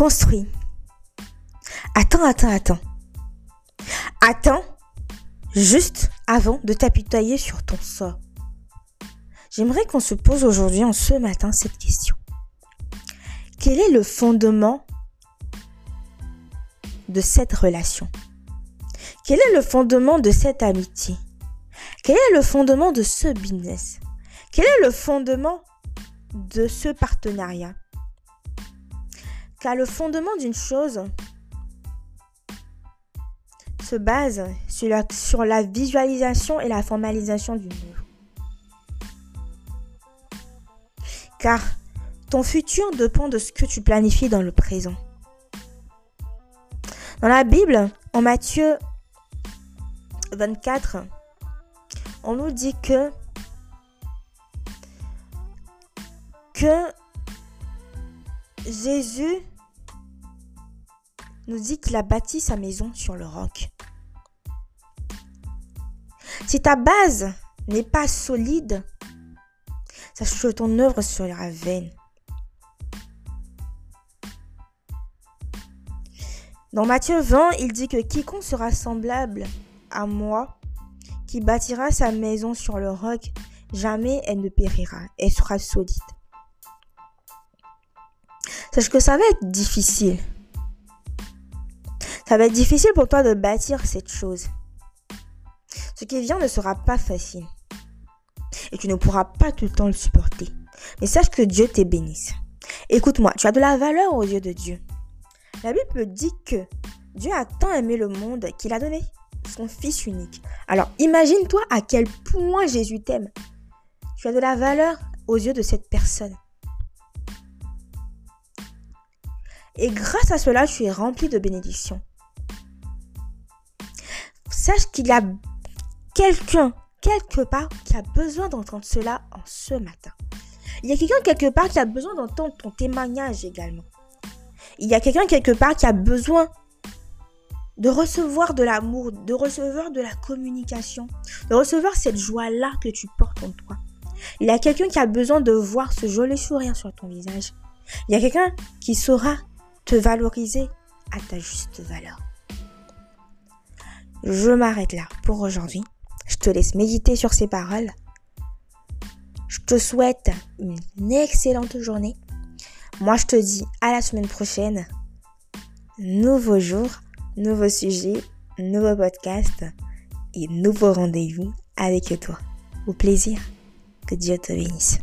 construit. Attends, attends, attends. Attends juste avant de t'apitoyer sur ton sort. J'aimerais qu'on se pose aujourd'hui, en ce matin, cette question. Quel est le fondement de cette relation? Quel est le fondement de cette amitié? Quel est le fondement de ce business? Quel est le fondement de ce partenariat? Car le fondement d'une chose se base sur la, visualisation et la formalisation d'une œuvre. Car ton futur dépend de ce que tu planifies dans le présent. Dans la Bible, en Matthieu 24, on nous dit que Jésus nous dit qu'il a bâti sa maison sur le roc. Si ta base n'est pas solide, sache que ton œuvre sera vaine. Dans Matthieu 20, il dit que quiconque sera semblable à moi, qui bâtira sa maison sur le roc, jamais elle ne périra, elle sera solide. Sache que ça va être difficile. Ça va être difficile pour toi de bâtir cette chose. Ce qui vient ne sera pas facile. Et tu ne pourras pas tout le temps le supporter. Mais sache que Dieu te bénisse. Écoute-moi, tu as de la valeur aux yeux de Dieu. La Bible dit que Dieu a tant aimé le monde qu'il a donné son Fils unique. Alors imagine-toi à quel point Jésus t'aime. Tu as de la valeur aux yeux de cette personne. Et grâce à cela, tu es rempli de bénédictions. Sache qu'il y a quelqu'un, quelque part, qui a besoin d'entendre cela en ce matin. Il y a quelqu'un quelque part qui a besoin d'entendre ton témoignage également. Il y a quelqu'un quelque part qui a besoin de recevoir de l'amour, de recevoir de la communication, de recevoir cette joie-là que tu portes en toi. Il y a quelqu'un qui a besoin de voir ce joli sourire sur ton visage. Il y a quelqu'un qui saura valoriser à ta juste valeur. Je m'arrête là pour aujourd'hui. Je te laisse méditer sur ces paroles. Je te souhaite une excellente journée. Moi, je te dis à la semaine prochaine. Nouveau jour, nouveau sujet, nouveau podcast et nouveau rendez-vous avec toi. Au plaisir. Que Dieu te bénisse.